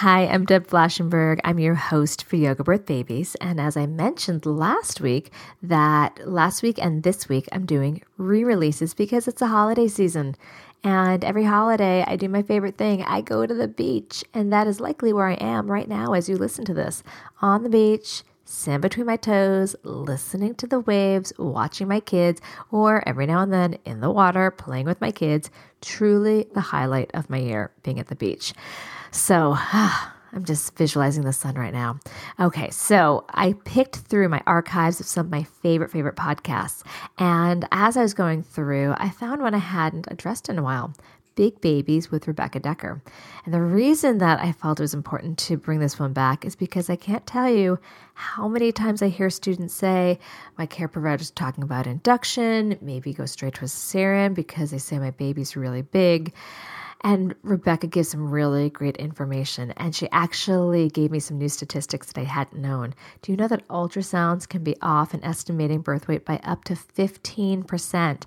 Hi, I'm Deb Flashenberg. I'm your host for Yoga Birth Babies. And as I mentioned last week, that last week and this week I'm doing re releases because it's a holiday season. And every holiday, I do my favorite thing. I go to the beach. And that is likely where I am right now as you listen to this on the beach, sand between my toes, listening to the waves, watching my kids, or every now and then in the water, playing with my kids. Truly the highlight of my year being at the beach. So, ah, I'm just visualizing the sun right now. Okay, so I picked through my archives of some of my favorite, favorite podcasts. And as I was going through, I found one I hadn't addressed in a while Big Babies with Rebecca Dekker. And the reason that I felt it was important to bring this one back is because I can't tell you how many times I hear students say, My care provider is talking about induction, maybe go straight to a cesarean because they say my baby's really big. And Rebecca gives some really great information. And she actually gave me some new statistics that I hadn't known. Do you know that ultrasounds can be off in estimating birth weight by up to 15%?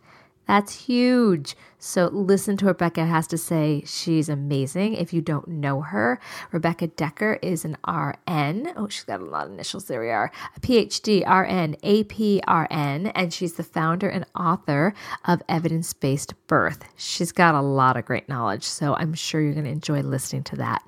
That's huge. So listen to Rebecca has to say. She's amazing. If you don't know her, Rebecca Dekker is an RN. Oh, she's got a lot of initials. There we are. A PhD, RN, APRN, and she's the founder and author of Evidence Based Birth. She's got a lot of great knowledge, so I'm sure you're going to enjoy listening to that.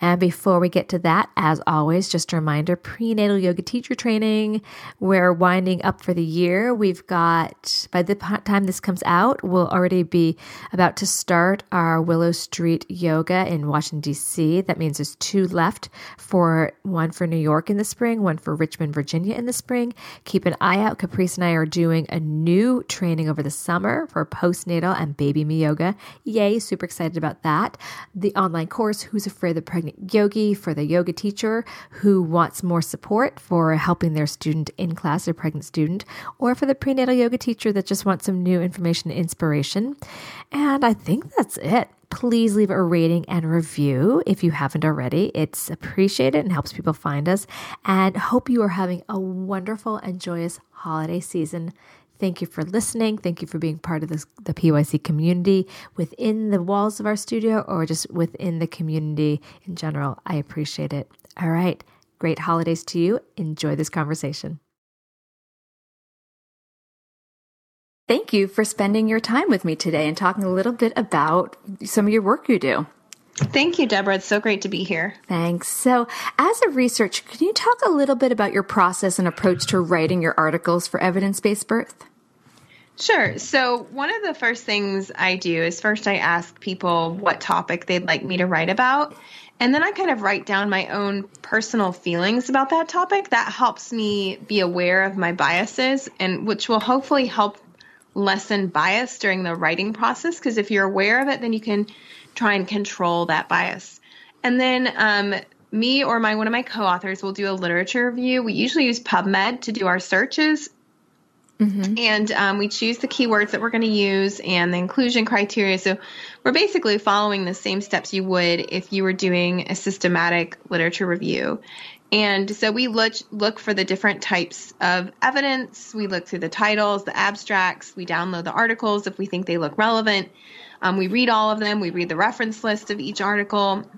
And before we get to that, as always, just a reminder prenatal yoga teacher training. We're winding up for the year. We've got, by the time this comes out, we'll already be about to start our Willow Street Yoga in Washington, D.C. That means there's two left for one for New York in the spring, one for Richmond, Virginia in the spring. Keep an eye out. Caprice and I are doing a new training over the summer for postnatal and baby me yoga. Yay, super excited about that. The online course, Who's Afraid of the Pregnant Yogi, for the yoga teacher who wants more support for helping their student in class, their pregnant student, or for the prenatal yoga teacher that just wants some new information and inspiration. And I think that's it. Please leave a rating and review if you haven't already. It's appreciated and helps people find us. And hope you are having a wonderful and joyous holiday season. Thank you for listening. Thank you for being part of this, the PYC community within the walls of our studio or just within the community in general. I appreciate it. All right. Great holidays to you. Enjoy this conversation. Thank you for spending your time with me today and talking a little bit about some of your work you do. Thank you, Deborah. It's so great to be here. Thanks. So, as a researcher, can you talk a little bit about your process and approach to writing your articles for evidence based birth? Sure. So, one of the first things I do is first I ask people what topic they'd like me to write about. And then I kind of write down my own personal feelings about that topic. That helps me be aware of my biases and which will hopefully help lessen bias during the writing process because if you're aware of it, then you can try and control that bias. And then um, me or my one of my co-authors will do a literature review. We usually use PubMed to do our searches. Mm-hmm. And um, we choose the keywords that we're going to use and the inclusion criteria. So we're basically following the same steps you would if you were doing a systematic literature review. And so we look look for the different types of evidence. We look through the titles, the abstracts. We download the articles if we think they look relevant. Um, we read all of them. We read the reference list of each article,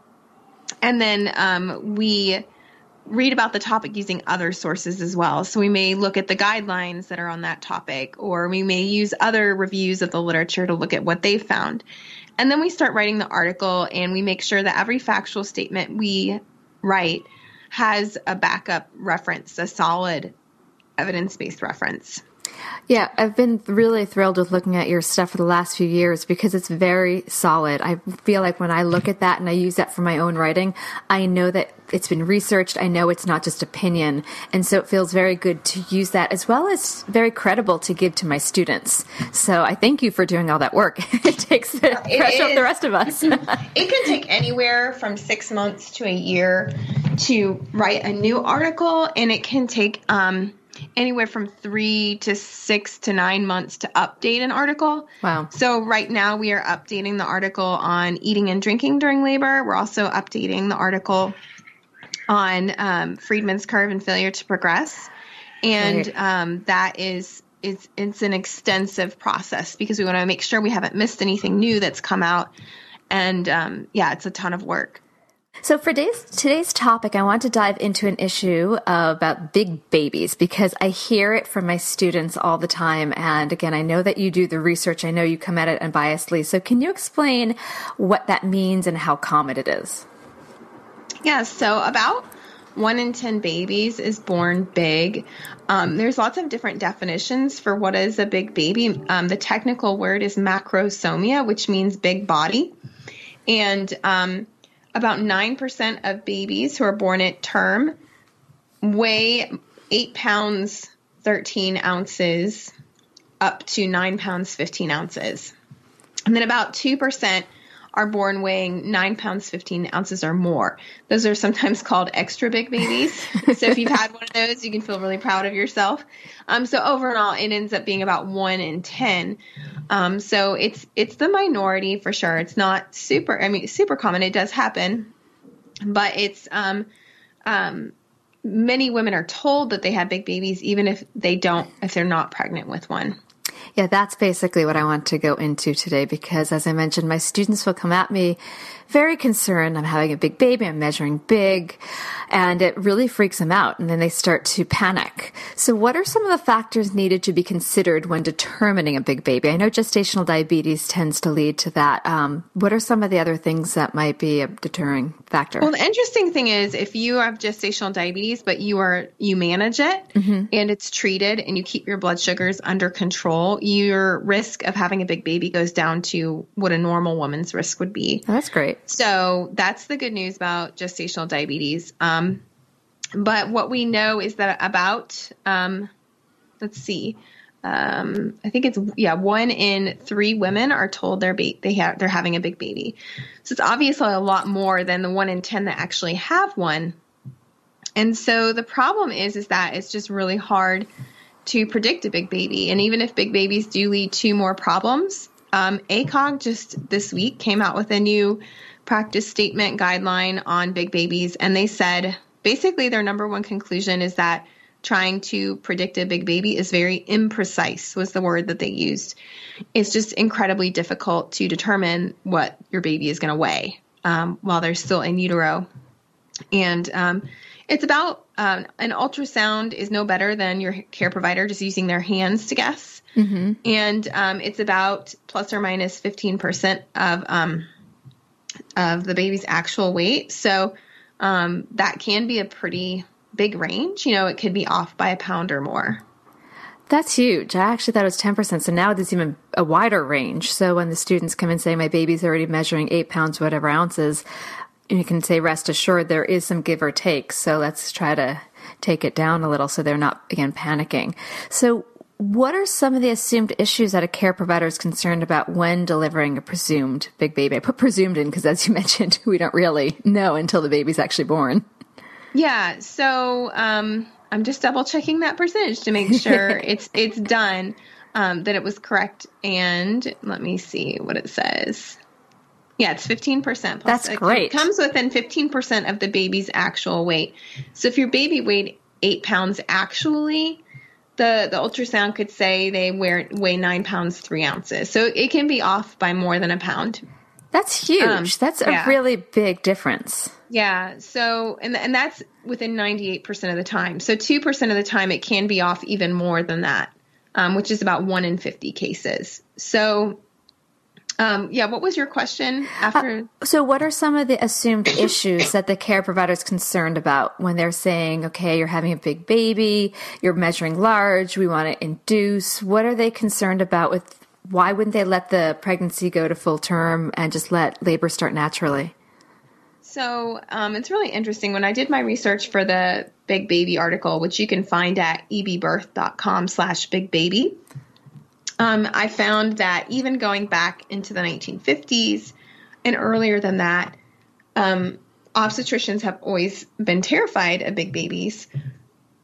and then um, we read about the topic using other sources as well. So we may look at the guidelines that are on that topic, or we may use other reviews of the literature to look at what they found. And then we start writing the article, and we make sure that every factual statement we write has a backup reference, a solid evidence based reference. Yeah, I've been really thrilled with looking at your stuff for the last few years because it's very solid. I feel like when I look at that and I use that for my own writing, I know that it's been researched. I know it's not just opinion. And so it feels very good to use that as well as very credible to give to my students. So I thank you for doing all that work. it takes the it pressure off the rest of us. it can take anywhere from six months to a year to write a new article, and it can take, um, anywhere from three to six to nine months to update an article. Wow. So, right now, we are updating the article on eating and drinking during labor. We're also updating the article on um, Friedman's curve and failure to progress. And right. um, that is. It's, it's an extensive process because we want to make sure we haven't missed anything new that's come out. And um, yeah, it's a ton of work. So for today's, today's topic, I want to dive into an issue about big babies because I hear it from my students all the time. And again, I know that you do the research. I know you come at it unbiasedly. So can you explain what that means and how common it is? Yeah, so about one in 10 babies is born big. Um, there's lots of different definitions for what is a big baby. Um, the technical word is macrosomia, which means big body. And um, about 9% of babies who are born at term weigh 8 pounds 13 ounces up to 9 pounds 15 ounces. And then about 2% are born weighing 9 pounds 15 ounces or more. Those are sometimes called extra big babies. so if you've had one of those, you can feel really proud of yourself. Um, so overall, it ends up being about 1 in 10. Um, so it's it's the minority for sure. It's not super. I mean, super common. It does happen, but it's um, um, many women are told that they have big babies, even if they don't, if they're not pregnant with one. Yeah, that's basically what I want to go into today because, as I mentioned, my students will come at me very concerned. I'm having a big baby. I'm measuring big and it really freaks them out. And then they start to panic. So what are some of the factors needed to be considered when determining a big baby? I know gestational diabetes tends to lead to that. Um, what are some of the other things that might be a deterring factor? Well, the interesting thing is if you have gestational diabetes, but you are, you manage it mm-hmm. and it's treated and you keep your blood sugars under control, your risk of having a big baby goes down to what a normal woman's risk would be. That's great. So that's the good news about gestational diabetes. Um, but what we know is that about, um, let's see, um, I think it's yeah, one in three women are told they're ba- they have they're having a big baby. So it's obviously a lot more than the one in ten that actually have one. And so the problem is is that it's just really hard to predict a big baby. And even if big babies do lead to more problems, um, ACOG just this week came out with a new practice statement guideline on big babies, and they said basically their number one conclusion is that trying to predict a big baby is very imprecise was the word that they used. It's just incredibly difficult to determine what your baby is going to weigh um, while they're still in utero. And um, it's about um, an ultrasound is no better than your care provider just using their hands to guess. Mm-hmm. and um, it's about plus or minus 15% of um, of the baby's actual weight. So um, that can be a pretty big range. You know, it could be off by a pound or more. That's huge. I actually thought it was 10%. So now there's even a wider range. So when the students come and say, my baby's already measuring eight pounds, whatever ounces, you can say, rest assured, there is some give or take. So let's try to take it down a little so they're not, again, panicking. So what are some of the assumed issues that a care provider is concerned about when delivering a presumed big baby? I put presumed in because, as you mentioned, we don't really know until the baby's actually born. Yeah, so um, I'm just double checking that percentage to make sure it's it's done, um, that it was correct. And let me see what it says. Yeah, it's 15%. That's it, great. It comes within 15% of the baby's actual weight. So if your baby weighed eight pounds actually, the the ultrasound could say they weigh weigh nine pounds three ounces, so it can be off by more than a pound. That's huge. Um, that's a yeah. really big difference. Yeah. So and and that's within ninety eight percent of the time. So two percent of the time it can be off even more than that, um, which is about one in fifty cases. So Um, yeah, what was your question after? Uh, so, what are some of the assumed issues that the care provider is concerned about when they're saying, okay, you're having a big baby, you're measuring large, we want to induce? What are they concerned about with why wouldn't they let the pregnancy go to full term and just let labor start naturally? So um, it's really interesting. When I did my research for the Big Baby article, which you can find at ebbirth.com slash big baby, um, I found that even going back into the 1950s and earlier than that, um, obstetricians have always been terrified of big babies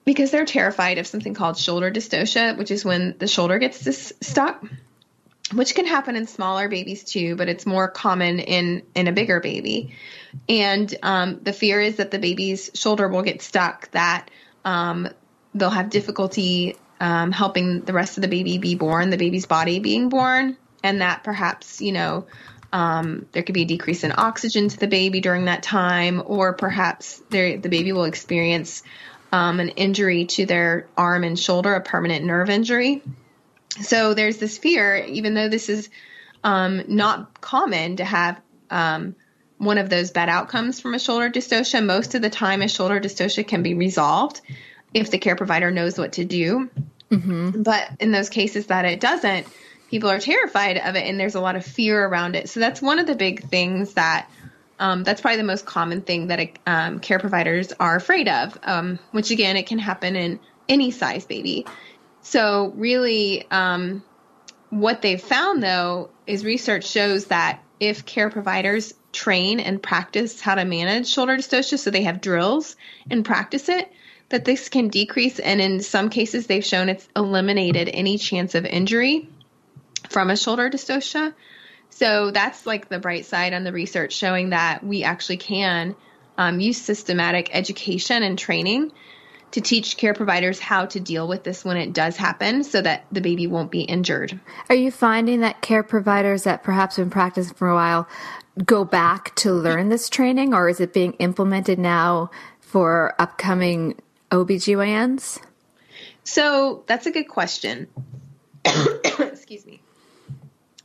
because they're terrified of something called shoulder dystocia, which is when the shoulder gets dis- stuck, which can happen in smaller babies too, but it's more common in in a bigger baby. And um, the fear is that the baby's shoulder will get stuck, that um, they'll have difficulty um, helping the rest of the baby be born, the baby's body being born, and that perhaps, you know, um, there could be a decrease in oxygen to the baby during that time, or perhaps the baby will experience um, an injury to their arm and shoulder, a permanent nerve injury. So there's this fear, even though this is um, not common to have um, one of those bad outcomes from a shoulder dystocia. Most of the time, a shoulder dystocia can be resolved if the care provider knows what to do. Mm-hmm. But in those cases that it doesn't, people are terrified of it and there's a lot of fear around it. So that's one of the big things that um, that's probably the most common thing that um, care providers are afraid of, um, which again, it can happen in any size baby. So, really, um, what they've found though is research shows that if care providers train and practice how to manage shoulder dystocia, so they have drills and practice it, that this can decrease. And in some cases, they've shown it's eliminated any chance of injury from a shoulder dystocia. So that's like the bright side on the research showing that we actually can um, use systematic education and training to teach care providers how to deal with this when it does happen so that the baby won't be injured. Are you finding that care providers that perhaps have been practicing for a while go back to learn this training or is it being implemented now for upcoming OBGYNs? So that's a good question. Excuse me.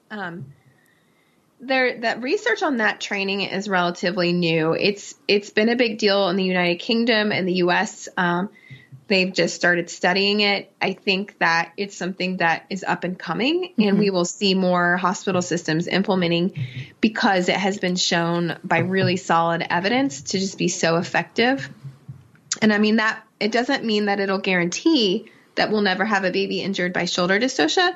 Um, there that research on that training is relatively new. It's it's been a big deal in the United Kingdom and the U.S. Um, they've just started studying it. I think that it's something that is up and coming, mm-hmm. and we will see more hospital systems implementing because it has been shown by really solid evidence to just be so effective. And I mean that it doesn't mean that it'll guarantee that we'll never have a baby injured by shoulder dystocia,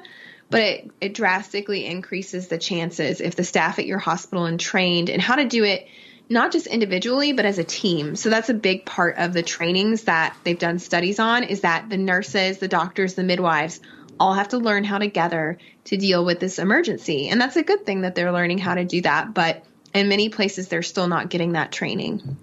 but it, it drastically increases the chances if the staff at your hospital and trained and how to do it not just individually but as a team. So that's a big part of the trainings that they've done studies on is that the nurses the doctors the midwives all have to learn how together to deal with this emergency. And that's a good thing that they're learning how to do that but in many places they're still not getting that training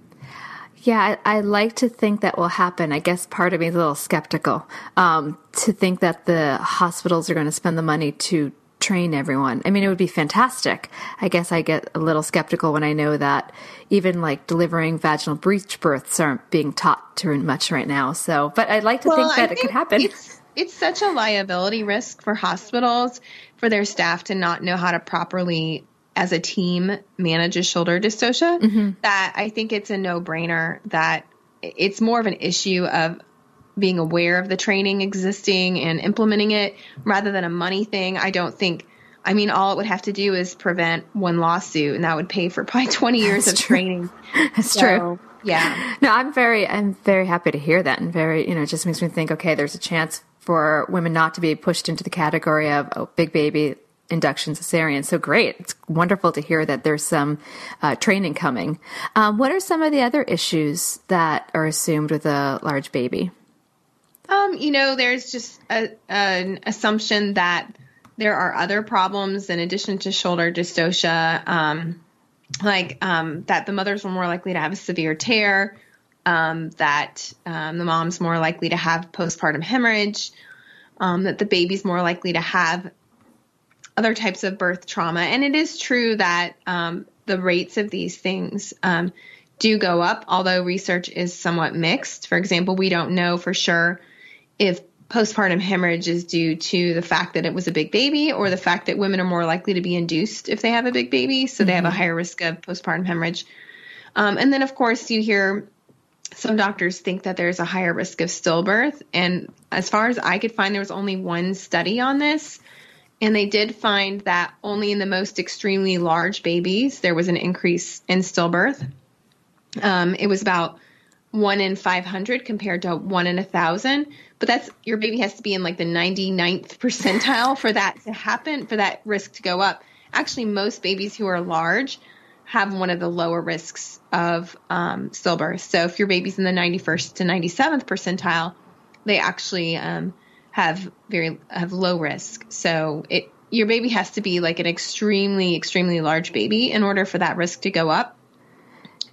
yeah, I, I, like to think that will happen. I guess part of me is a little skeptical um, to think that the hospitals are going to spend the money to train everyone. I mean, it would be fantastic. I guess I get a little skeptical when I know that even like delivering vaginal breech births aren't being taught too much right now. So, but I'd like to well, think that think it could happen. It's, it's such a liability risk for hospitals for their staff to not know how to properly as a team manages shoulder dystocia mm-hmm. that I think it's a no brainer that it's more of an issue of being aware of the training existing and implementing it rather than a money thing. I don't think, I mean, all it would have to do is prevent one lawsuit and that would pay for probably 20 years That's of true. training. That's so, true. Yeah. No, I'm very, I'm very happy to hear that and very, you know, it just makes me think, okay, there's a chance for women not to be pushed into the category of oh, big baby induction cesarean. So great. It's wonderful to hear that there's some uh, training coming. Um, what are some of the other issues that are assumed with a large baby? Um, you know, there's just a, an assumption that there are other problems in addition to shoulder dystocia, um, like um, that the mothers were more likely to have a severe tear, um, that um, the mom's more likely to have postpartum hemorrhage, um, that the baby's more likely to have other types of birth trauma. And it is true that um, the rates of these things um, do go up, although research is somewhat mixed. For example, we don't know for sure if postpartum hemorrhage is due to the fact that it was a big baby or the fact that women are more likely to be induced if they have a big baby. So mm-hmm. they have a mm-hmm. higher risk of postpartum hemorrhage. Um, and then, of course, you hear some doctors think that there's a higher risk of stillbirth. And as far as I could find, there was only one study on this. And they did find that only in the most extremely large babies, there was an increase in stillbirth. Um, it was about one in 500 compared to one in a thousand. But that's your baby has to be in like the 99th percentile for that to happen, for that risk to go up. Actually, most babies who are large have one of the lower risks of um, stillbirth. So if your baby's in the 91st to 97th percentile, they actually um, have very have low risk. So it your baby has to be like an extremely extremely large baby in order for that risk to go up.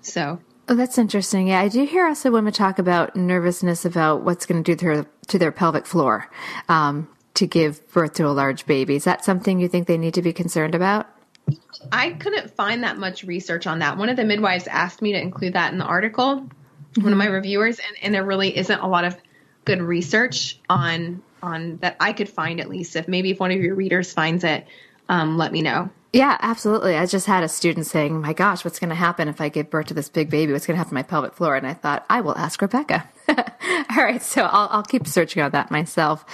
So Oh, that's interesting. Yeah, I do hear also women talk about nervousness about what's going to do to their, to their pelvic floor um, to give birth to a large baby. Is that something you think they need to be concerned about? I couldn't find that much research on that. One of the midwives asked me to include that in the article, mm-hmm. one of my reviewers, and, and there really isn't a lot of good research on on that I could find at least. If maybe if one of your readers finds it, um, let me know. Yeah, absolutely. I just had a student saying, "My gosh, what's going to happen if I give birth to this big baby? What's going to happen to my pelvic floor?" And I thought, I will ask Rebecca. All right, so I'll, I'll, keep searching on that myself.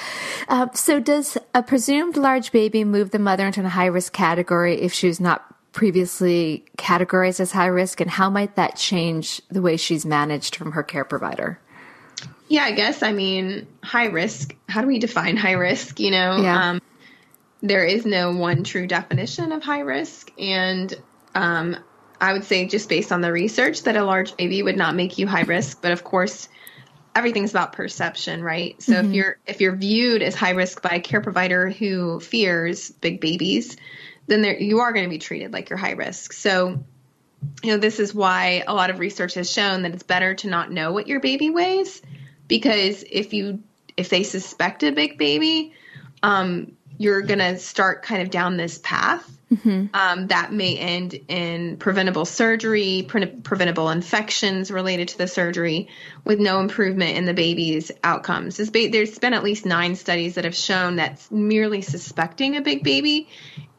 Uh, so, does a presumed large baby move the mother into a high risk category if she's not previously categorized as high risk, and how might that change the way she's managed from her care provider? Yeah, I guess. I mean, high risk. How do we define high risk? You know, yeah. um, there is no one true definition of high risk. And um, I would say, just based on the research, that a large baby would not make you high risk. But of course, everything's about perception, right? So mm-hmm. if you're if you're viewed as high risk by a care provider who fears big babies, then there, you are going to be treated like you're high risk. So, you know, this is why a lot of research has shown that it's better to not know what your baby weighs because if you if they suspect a big baby, um, you're going to start kind of down this path mm-hmm. um, that may end in preventable surgery, pre- preventable infections related to the surgery, with no improvement in the baby's outcomes. Ba- there's been at least nine studies that have shown that merely suspecting a big baby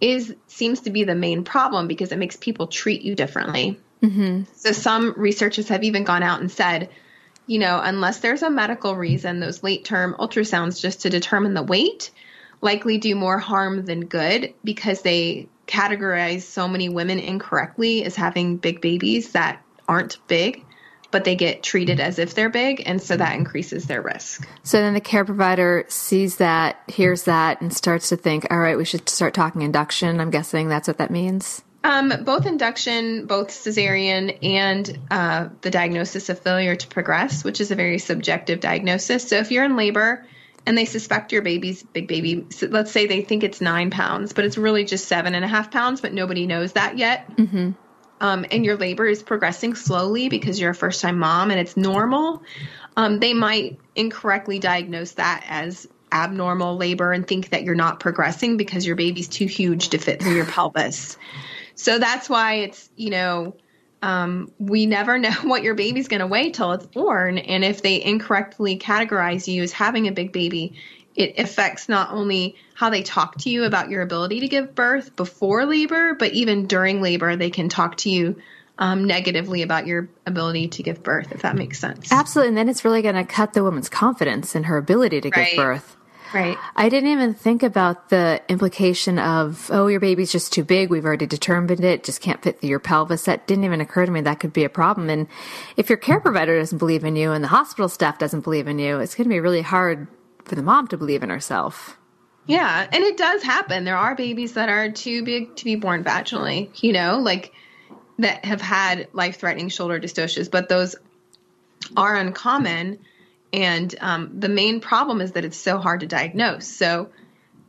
is seems to be the main problem because it makes people treat you differently. Mm-hmm. So some researchers have even gone out and said you know, unless there's a medical reason, those late term ultrasounds just to determine the weight likely do more harm than good because they categorize so many women incorrectly as having big babies that aren't big but they get treated as if they're big and so that increases their risk. So then the care provider sees that hears that and starts to think all right we should start talking induction. I'm guessing that's what that means um, both induction both cesarean and uh, the diagnosis of failure to progress which is a very subjective diagnosis so if you're in labor and they suspect your baby's big baby. So let's say they think it's nine pounds, but it's really just seven and a half pounds, but nobody knows that yet. Mm-hmm. Um, and your labor is progressing slowly because you're a first time mom and it's normal, um, they might incorrectly diagnose that as abnormal labor and think that you're not progressing because your baby's too huge to fit through your pelvis. So that's why it's, you know, um, we never know what your baby's going to weigh till it's born. And if they incorrectly categorize you as having a big baby, it affects not only how they talk to you about your ability to give birth before labor, but even during labor, they can talk to you um, negatively about your ability to give birth, if that makes sense. Absolutely. And then it's really going to cut the woman's confidence in her ability to right. give birth. Right. I didn't even think about the implication of, oh, your baby's just too big. We've already determined it, just can't fit through your pelvis. That didn't even occur to me that could be a problem. And if your care provider doesn't believe in you and the hospital staff doesn't believe in you, it's going to be really hard for the mom to believe in herself. Yeah, and it does happen. There are babies that are too big to be born vaginally, you know, like that have had life threatening shoulder dystocias, but those are uncommon and um, the main problem is that it's so hard to diagnose. So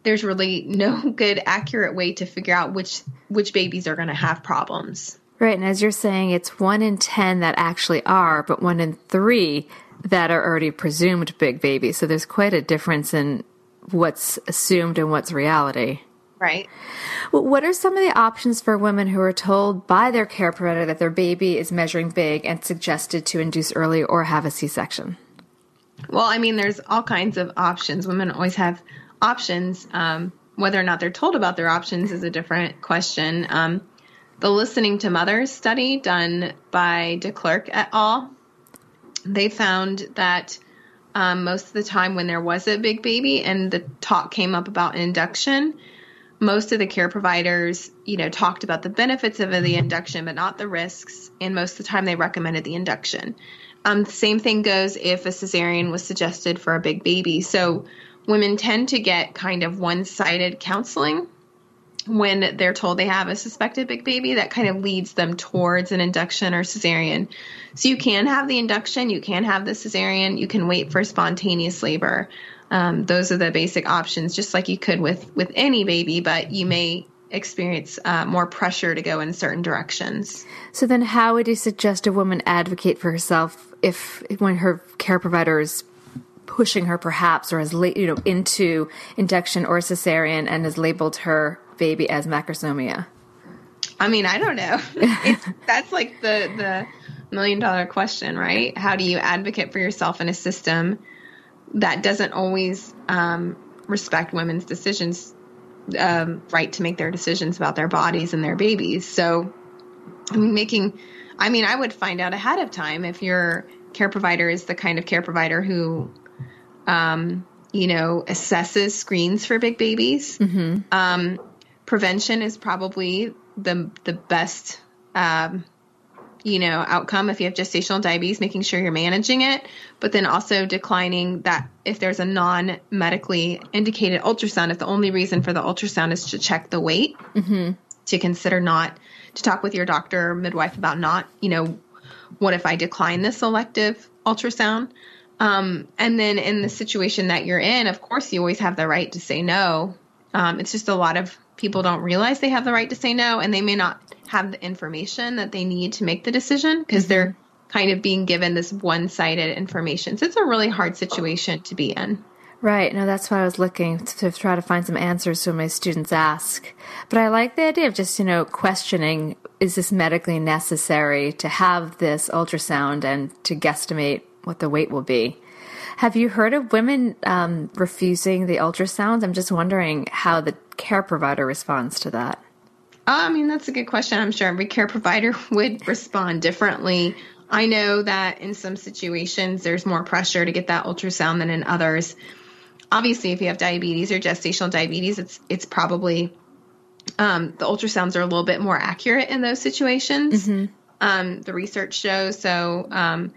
there's really no good accurate way to figure out which which babies are going to have problems. Right, and as you're saying, it's one in ten that actually are, but one in three that are already presumed big babies. So there's quite a difference in what's assumed and what's reality. Right. Well, what are some of the options for women who are told by their care provider that their baby is measuring big and suggested to induce early or have a C section? Well, I mean, there's all kinds of options. Women always have options. Um, whether or not they're told about their options is a different question. Um, the Listening to Mothers study done by Declercq et al. They found that um, most of the time when there was a big baby and the talk came up about induction, most of the care providers, you know, talked about the benefits of the induction, but not the risks. And most of the time, they recommended the induction. Um, same thing goes if a cesarean was suggested for a big baby. So women tend to get kind of one-sided counseling when they're told they have a suspected big baby. That kind of leads them towards an induction or cesarean. So you can have the induction, you can have the cesarean, you can wait for spontaneous labor. Um, those are the basic options, just like you could with with any baby, but you may experience uh, more pressure to go in certain directions. So then, how would you suggest a woman advocate for herself if when her care provider is pushing her, perhaps, or has you know into induction or cesarean and has labeled her baby as macrosomia? I mean, I don't know. that's like the the million dollar question, right? How do you advocate for yourself in a system that doesn't always um, respect women's decisions, um, right to make their decisions about their bodies and their babies. So, I mean, making, I mean, I would find out ahead of time if your care provider is the kind of care provider who, um, you know, assesses screens for big babies. Mm-hmm. Um, prevention is probably the the best um, you know, outcome if you have gestational diabetes, making sure you're managing it, but then also declining that if there's a non medically indicated ultrasound, if the only reason for the ultrasound is to check the weight, mm-hmm. to consider not to talk with your doctor or midwife about not, you know, what if I decline this elective ultrasound? Um, and then in the situation that you're in, of course, you always have the right to say no. Um, it's just a lot of people don't realize they have the right to say no, and they may not have the information that they need to make the decision because mm-hmm. they're kind of being given this one sided information. So it's a really hard situation to be in. Right. No, that's why I was looking to try to find some answers so my students ask. But I like the idea of just, you know, questioning is this medically necessary to have this ultrasound and to guesstimate what the weight will be? Have you heard of women um, refusing the ultrasounds? I'm just wondering how the care provider responds to that. I mean, that's a good question. I'm sure every care provider would respond differently. I know that in some situations there's more pressure to get that ultrasound than in others. Obviously, if you have diabetes or gestational diabetes, it's it's probably um, the ultrasounds are a little bit more accurate in those situations. Mm-hmm. Um, the research shows so. Um,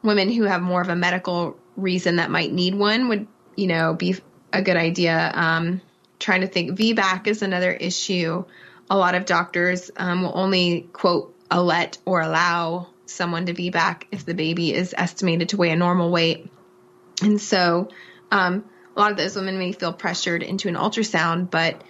women who have more of a medical reason that might need one would, you know, be a good idea. Um, trying to think, VBAC is another issue a lot of doctors um, will only quote a let or allow someone to VBAC if the baby is estimated to weigh a normal weight. And so um, a lot of those women may feel pressured into an ultrasound, but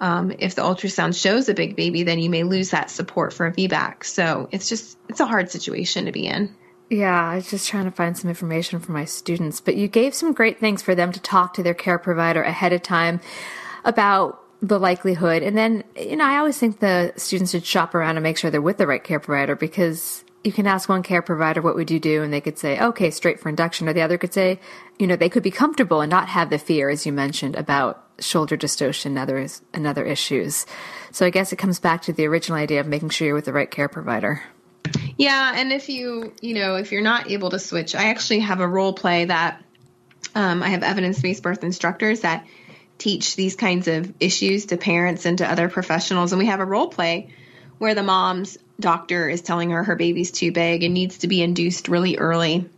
um, if the ultrasound shows a big baby, then you may lose that support for a VBAC. So it's just, it's a hard situation to be in. Yeah, I was just trying to find some information for my students, but you gave some great things for them to talk to their care provider ahead of time about the likelihood. And then, you know, I always think the students should shop around and make sure they're with the right care provider because you can ask one care provider, what would you do? And they could say, okay, straight for induction. Or the other could say, you know, they could be comfortable and not have the fear, as you mentioned, about shoulder dystocia and other, and other issues. So I guess it comes back to the original idea of making sure you're with the right care provider. Yeah. And if you, you know, if you're not able to switch, I actually have a role play that um, I have evidence based birth instructors that teach these kinds of issues to parents and to other professionals. And we have a role play where the mom's doctor is telling her her baby's too big and needs to be induced really early.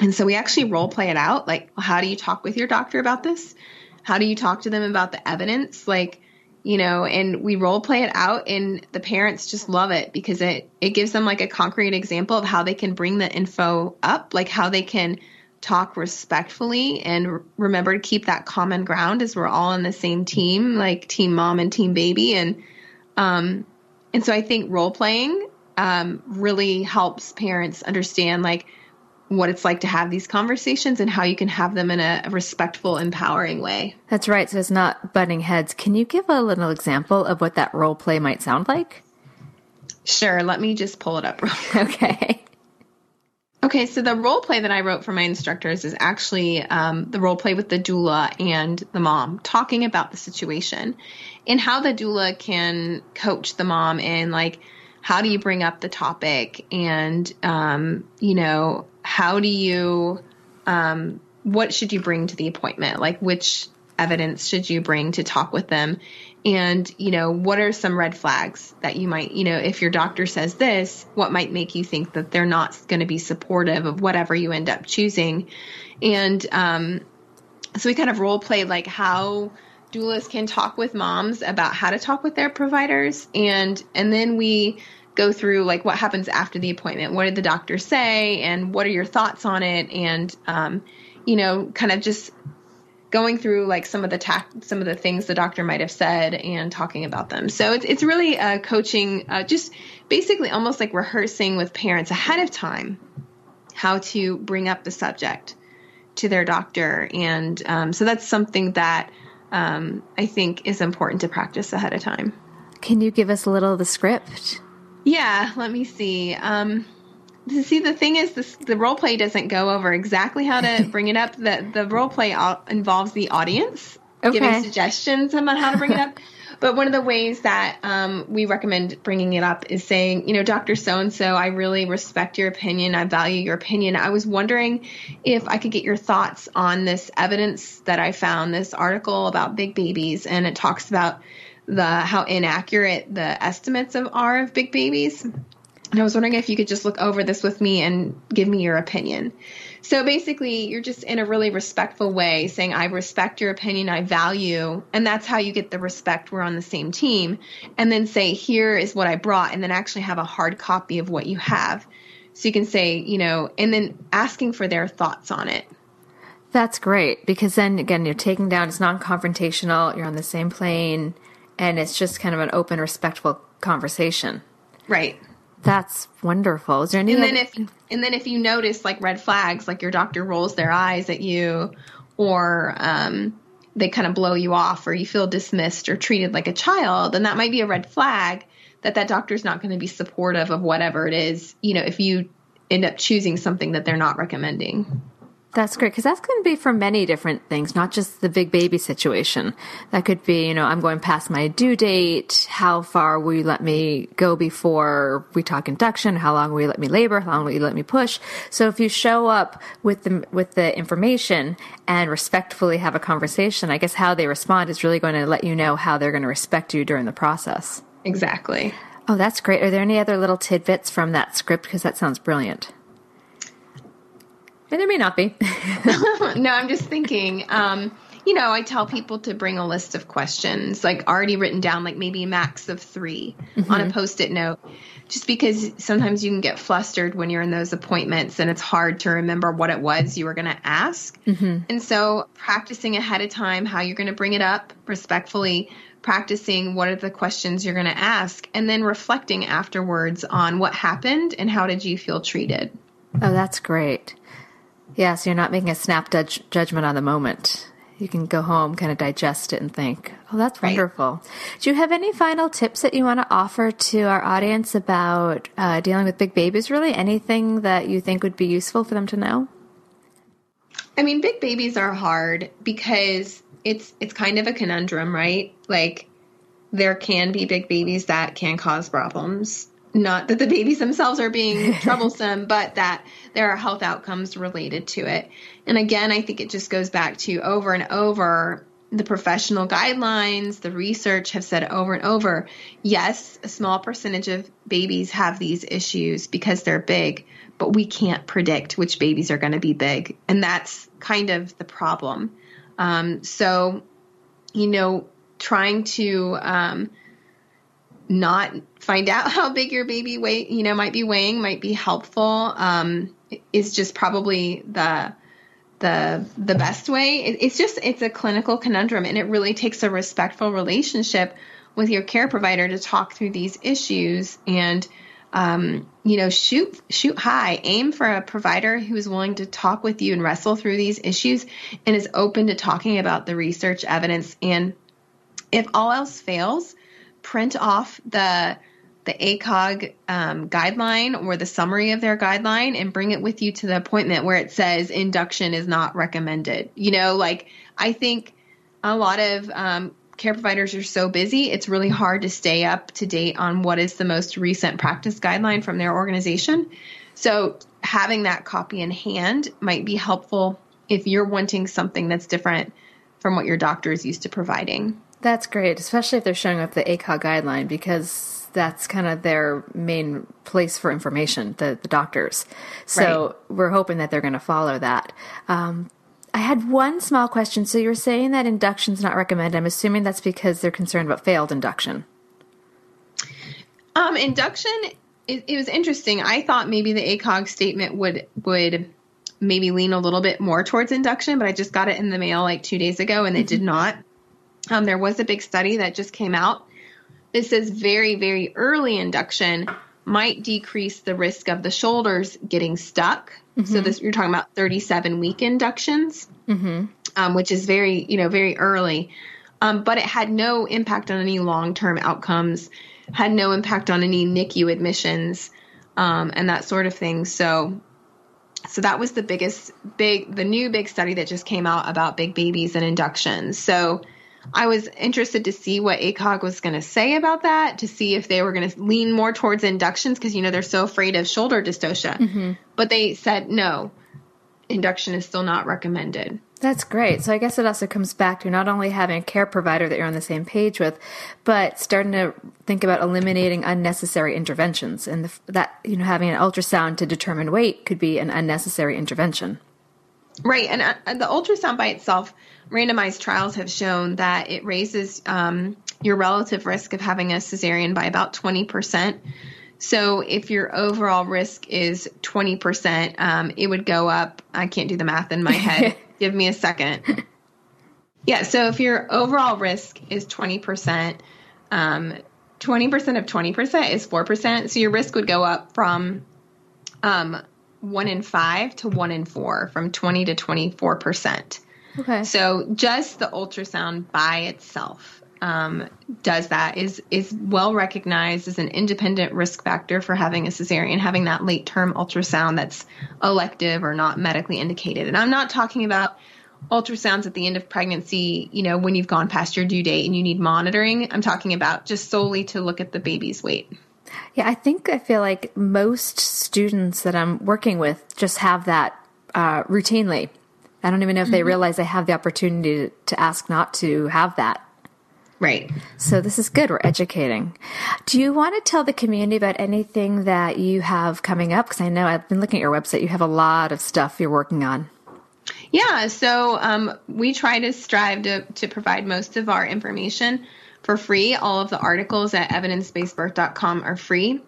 And so we actually role play it out. Like, how do you talk with your doctor about this? How do you talk to them about the evidence? Like, you know, and we role play it out and the parents just love it because it, it gives them like a concrete example of how they can bring the info up, like how they can talk respectfully and remember to keep that common ground as we're all on the same team, like team mom and team baby. And, um, and so I think role playing, um, really helps parents understand like what it's like to have these conversations and how you can have them in a, respectful, empowering way. That's right. So it's not butting heads. Can you give a little example of what that role play might sound like? Sure. Let me just pull it up. okay. Okay, so the role play that I wrote for my instructors is actually um, the role play with the doula and the mom, talking about the situation and how the doula can coach the mom in like how do you bring up the topic and um, you know how do you um, what should you bring to the appointment? Like which evidence should you bring to talk with them and you know what are some red flags that you might you know if your doctor says this what might make you think that they're not going to be supportive of whatever you end up choosing? And um, so we kind of role play like how doulas can talk with moms about how to talk with their providers. And and then we go through like what happens after the appointment. What did the doctor say? And what are your thoughts on it? And um, you know kind of just going through like some of the tact, some of the things the doctor might have said and talking about them. So it's it's really uh, coaching, uh, just basically almost like rehearsing with parents ahead of time how to bring up the subject to their doctor, and um, so that's something that um, I think is important to practice ahead of time. Can you give us a little of the script? Yeah, let me see. Um, see the thing is this, the role play doesn't go over exactly how to bring it up. The the role play involves the audience okay. giving suggestions about how to bring it up. But one of the ways that um, we recommend bringing it up is saying you know dr so and so i really respect your opinion. I value your opinion. I was wondering if i could get your thoughts on this evidence that i found this article about big babies and it talks about the how inaccurate the estimates of are of big babies and I was wondering if you could just look over this with me and give me your opinion. So basically, you're just in a really respectful way saying, I respect your opinion, I value, and that's how you get the respect. We're on the same team. And then say, here is what I brought, and then actually have a hard copy of what you have. So you can say, you know, and then asking for their thoughts on it. That's great because then again, you're taking down, it's non confrontational, you're on the same plane, and it's just kind of an open, respectful conversation. Right. That's wonderful. Is there any? And then if and then if you notice like red flags, like your doctor rolls their eyes at you, or um, they kind of blow you off, or you feel dismissed or treated like a child, then that might be a red flag that that doctor's not going to be supportive of whatever it is. You know, if you end up choosing something that they're not recommending. That's great because that's going to be for many different things, not just the big baby situation. That could be, you know, I'm going past my due date. How far will you let me go before we talk induction? How long will you let me labor? How long will you let me push? So if you show up with the with the information and respectfully have a conversation, I guess how they respond is really going to let you know how they're going to respect you during the process. Exactly. Oh, that's great. Are there any other little tidbits from that script? Because that sounds brilliant. And there may not be. no, I'm just thinking. Um, you know, I tell people to bring a list of questions, like already written down, like maybe a max of 3 mm-hmm. on a post it note, just because sometimes you can get flustered when you're in those appointments and it's hard to remember what it was you were going to ask. Mm-hmm. And so, practicing ahead of time how you're going to bring it up respectfully, practicing what are the questions you're going to ask, and then reflecting afterwards on what happened and how did you feel treated. Oh, that's great. Yeah, so you're not making a snap judge- judgment on the moment. You can go home, kind of digest it, and think, oh, that's wonderful. Right. Do you have any final tips that you want to offer to our audience about uh, dealing with big babies? Really, anything that you think would be useful for them to know? I mean, big babies are hard because it's it's kind of a conundrum, right? Like there can be big babies that can cause problems not that the babies themselves are being troublesome, but that there are health outcomes related to it. And again, I think it just goes back to over and over the professional guidelines, the research have said over and over yes, a small percentage of babies have these issues because they're big, but we can't predict which babies are going to be big. And that's kind of the problem. Um, so, you know, trying to um, not find out how big your baby weight, you know, might be weighing might be helpful. Um, is just probably the the the best way. It, it's just it's a clinical conundrum, and it really takes a respectful relationship with your care provider to talk through these issues and um, you know shoot shoot high aim for a provider who is willing to talk with you and wrestle through these issues and is open to talking about the research evidence and if all else fails print off the the ACOG um, guideline or the summary of their guideline and bring it with you to the appointment where it says induction is not recommended. You know, like I think a lot of um, care providers are so busy, it's really hard to stay up to date on what is the most recent practice guideline from their organization. So having that copy in hand might be helpful if you're wanting something that's different from what your doctor is used to providing. That's great, especially if they're showing up the ACOG guideline because that's kind of their main place for information, the, the doctors. So right. we're hoping that they're going to follow that. Um, I had one small question. So you're saying that induction's not recommended. I'm assuming that's because they're concerned about failed induction. Um, induction, it, it was interesting. I thought maybe the ACOG statement would would maybe lean a little bit more towards induction, but I just got it in the mail like two days ago and it mm-hmm. did not. Um, there was a big study that just came out. This says very, very early induction might decrease the risk of the shoulders getting stuck. Mm-hmm. So this you're talking about 37 week inductions, mm-hmm. um, which is very, you know, very early. Um, but it had no impact on any long term outcomes, had no impact on any NICU admissions, um, and that sort of thing. So so that was the biggest big the new big study that just came out about big babies and inductions so i was interested to see what acog was going to say about that to see if they were going to lean more towards inductions because you know they're so afraid of shoulder dystocia mm-hmm. but they said no induction is still not recommended that's great. So I guess it also comes back to not only having a care provider that you're on the same page with, but starting to think about eliminating unnecessary interventions, and the, that you know having an ultrasound to determine weight could be an unnecessary intervention. Right, and uh, the ultrasound by itself, randomized trials have shown that it raises um, your relative risk of having a cesarean by about twenty percent. So if your overall risk is 20%, um, it would go up. I can't do the math in my head. Give me a second. Yeah, so if your overall risk is 20%, um, 20% of 20% is 4%. So your risk would go up from um, 1 in 5 to 1 in 4, from 20 to 24%. Okay. So just the ultrasound by itself um, does that is is well recognized as an independent risk factor for having a cesarean, having that late term ultrasound that's elective or not medically indicated. And I'm not talking about ultrasounds at the end of pregnancy, you know, when you've gone past your due date and you need monitoring. I'm talking about just solely to look at the baby's weight. Yeah, I think I feel like most students that I'm working with just have that uh, routinely. I don't even know if they mm-hmm. realize they have the opportunity to, to ask not to have that Right. So this is good. We're educating. Do you want to tell the community about anything that you have coming up? Because I know I've been looking at your website. You have a lot of stuff you're working on. Yeah. So um, we try to strive to, to provide most of our information for free. All of the articles at evidencebasedbirth.com are free.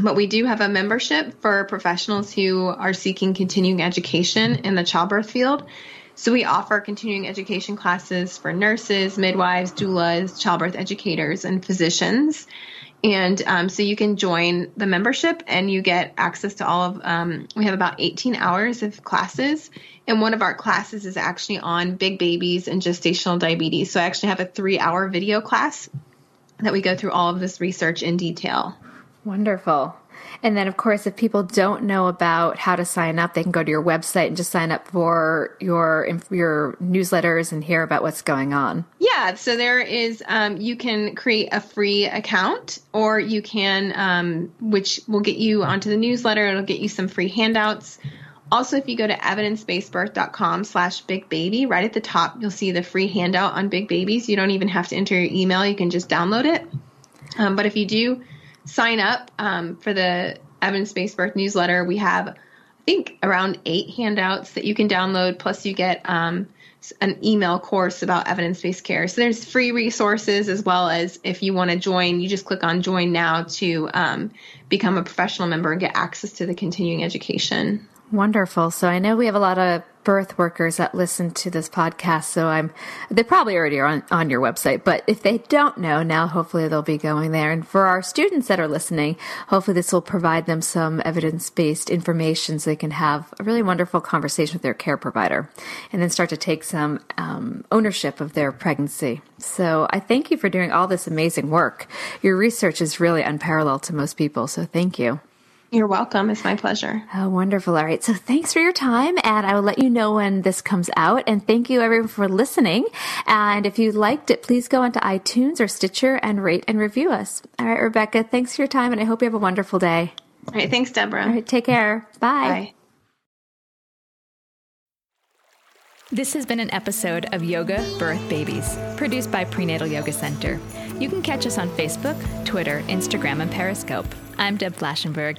But we do have a membership for professionals who are seeking continuing education in the childbirth field. So we offer continuing education classes for nurses, midwives, doulas, childbirth educators, and physicians. And um, so you can join the membership and you get access to all of, um, we have about 18 hours of classes. And one of our classes is actually on big babies and gestational diabetes. So I actually have a three hour video class that we go through all of this research in detail. Wonderful. And then, of course, if people don't know about how to sign up, they can go to your website and just sign up for your your newsletters and hear about what's going on. Yeah, so there is. Um, you can create a free account, or you can, um, which will get you onto the newsletter. It'll get you some free handouts. Also, if you go to evidencebasedbirth.com slash big baby, right at the top, you'll see the free handout on big babies. You don't even have to enter your email. You can just download it. Um, but if you do sign up um, for the Evidence Based Birth newsletter, we have, I think, around eight handouts that you can download. Plus, you get um, an email course about evidence based care. So there's free resources as well as if you want to join, you just click on join now to um, become a professional member and get access to the continuing education. Wonderful. So I know we have a lot of birth workers that listen to this podcast, so I'm they probably already are on, on your website, but if they don't know now, hopefully they'll be going there. And for our students that are listening, hopefully this will provide them some evidence based information so they can have a really wonderful conversation with their care provider and then start to take some um, ownership of their pregnancy. So I thank you for doing all this amazing work. Your research is really unparalleled to most people, so thank you. You're welcome. It's my pleasure. Oh, wonderful. All right. So thanks for your time. And I will let you know when this comes out. And thank you everyone for listening. And if you liked it, please go onto iTunes or Stitcher and rate and review us. All right, Rebecca, thanks for your time. And I hope you have a wonderful day. All right. Thanks, Deborah. All right. Take care. Bye. Bye. This has been an episode of Yoga Birth Babies, produced by Prenatal Yoga Center. You can catch us on Facebook, Twitter, Instagram, and Periscope. I'm Deb Flashenberg.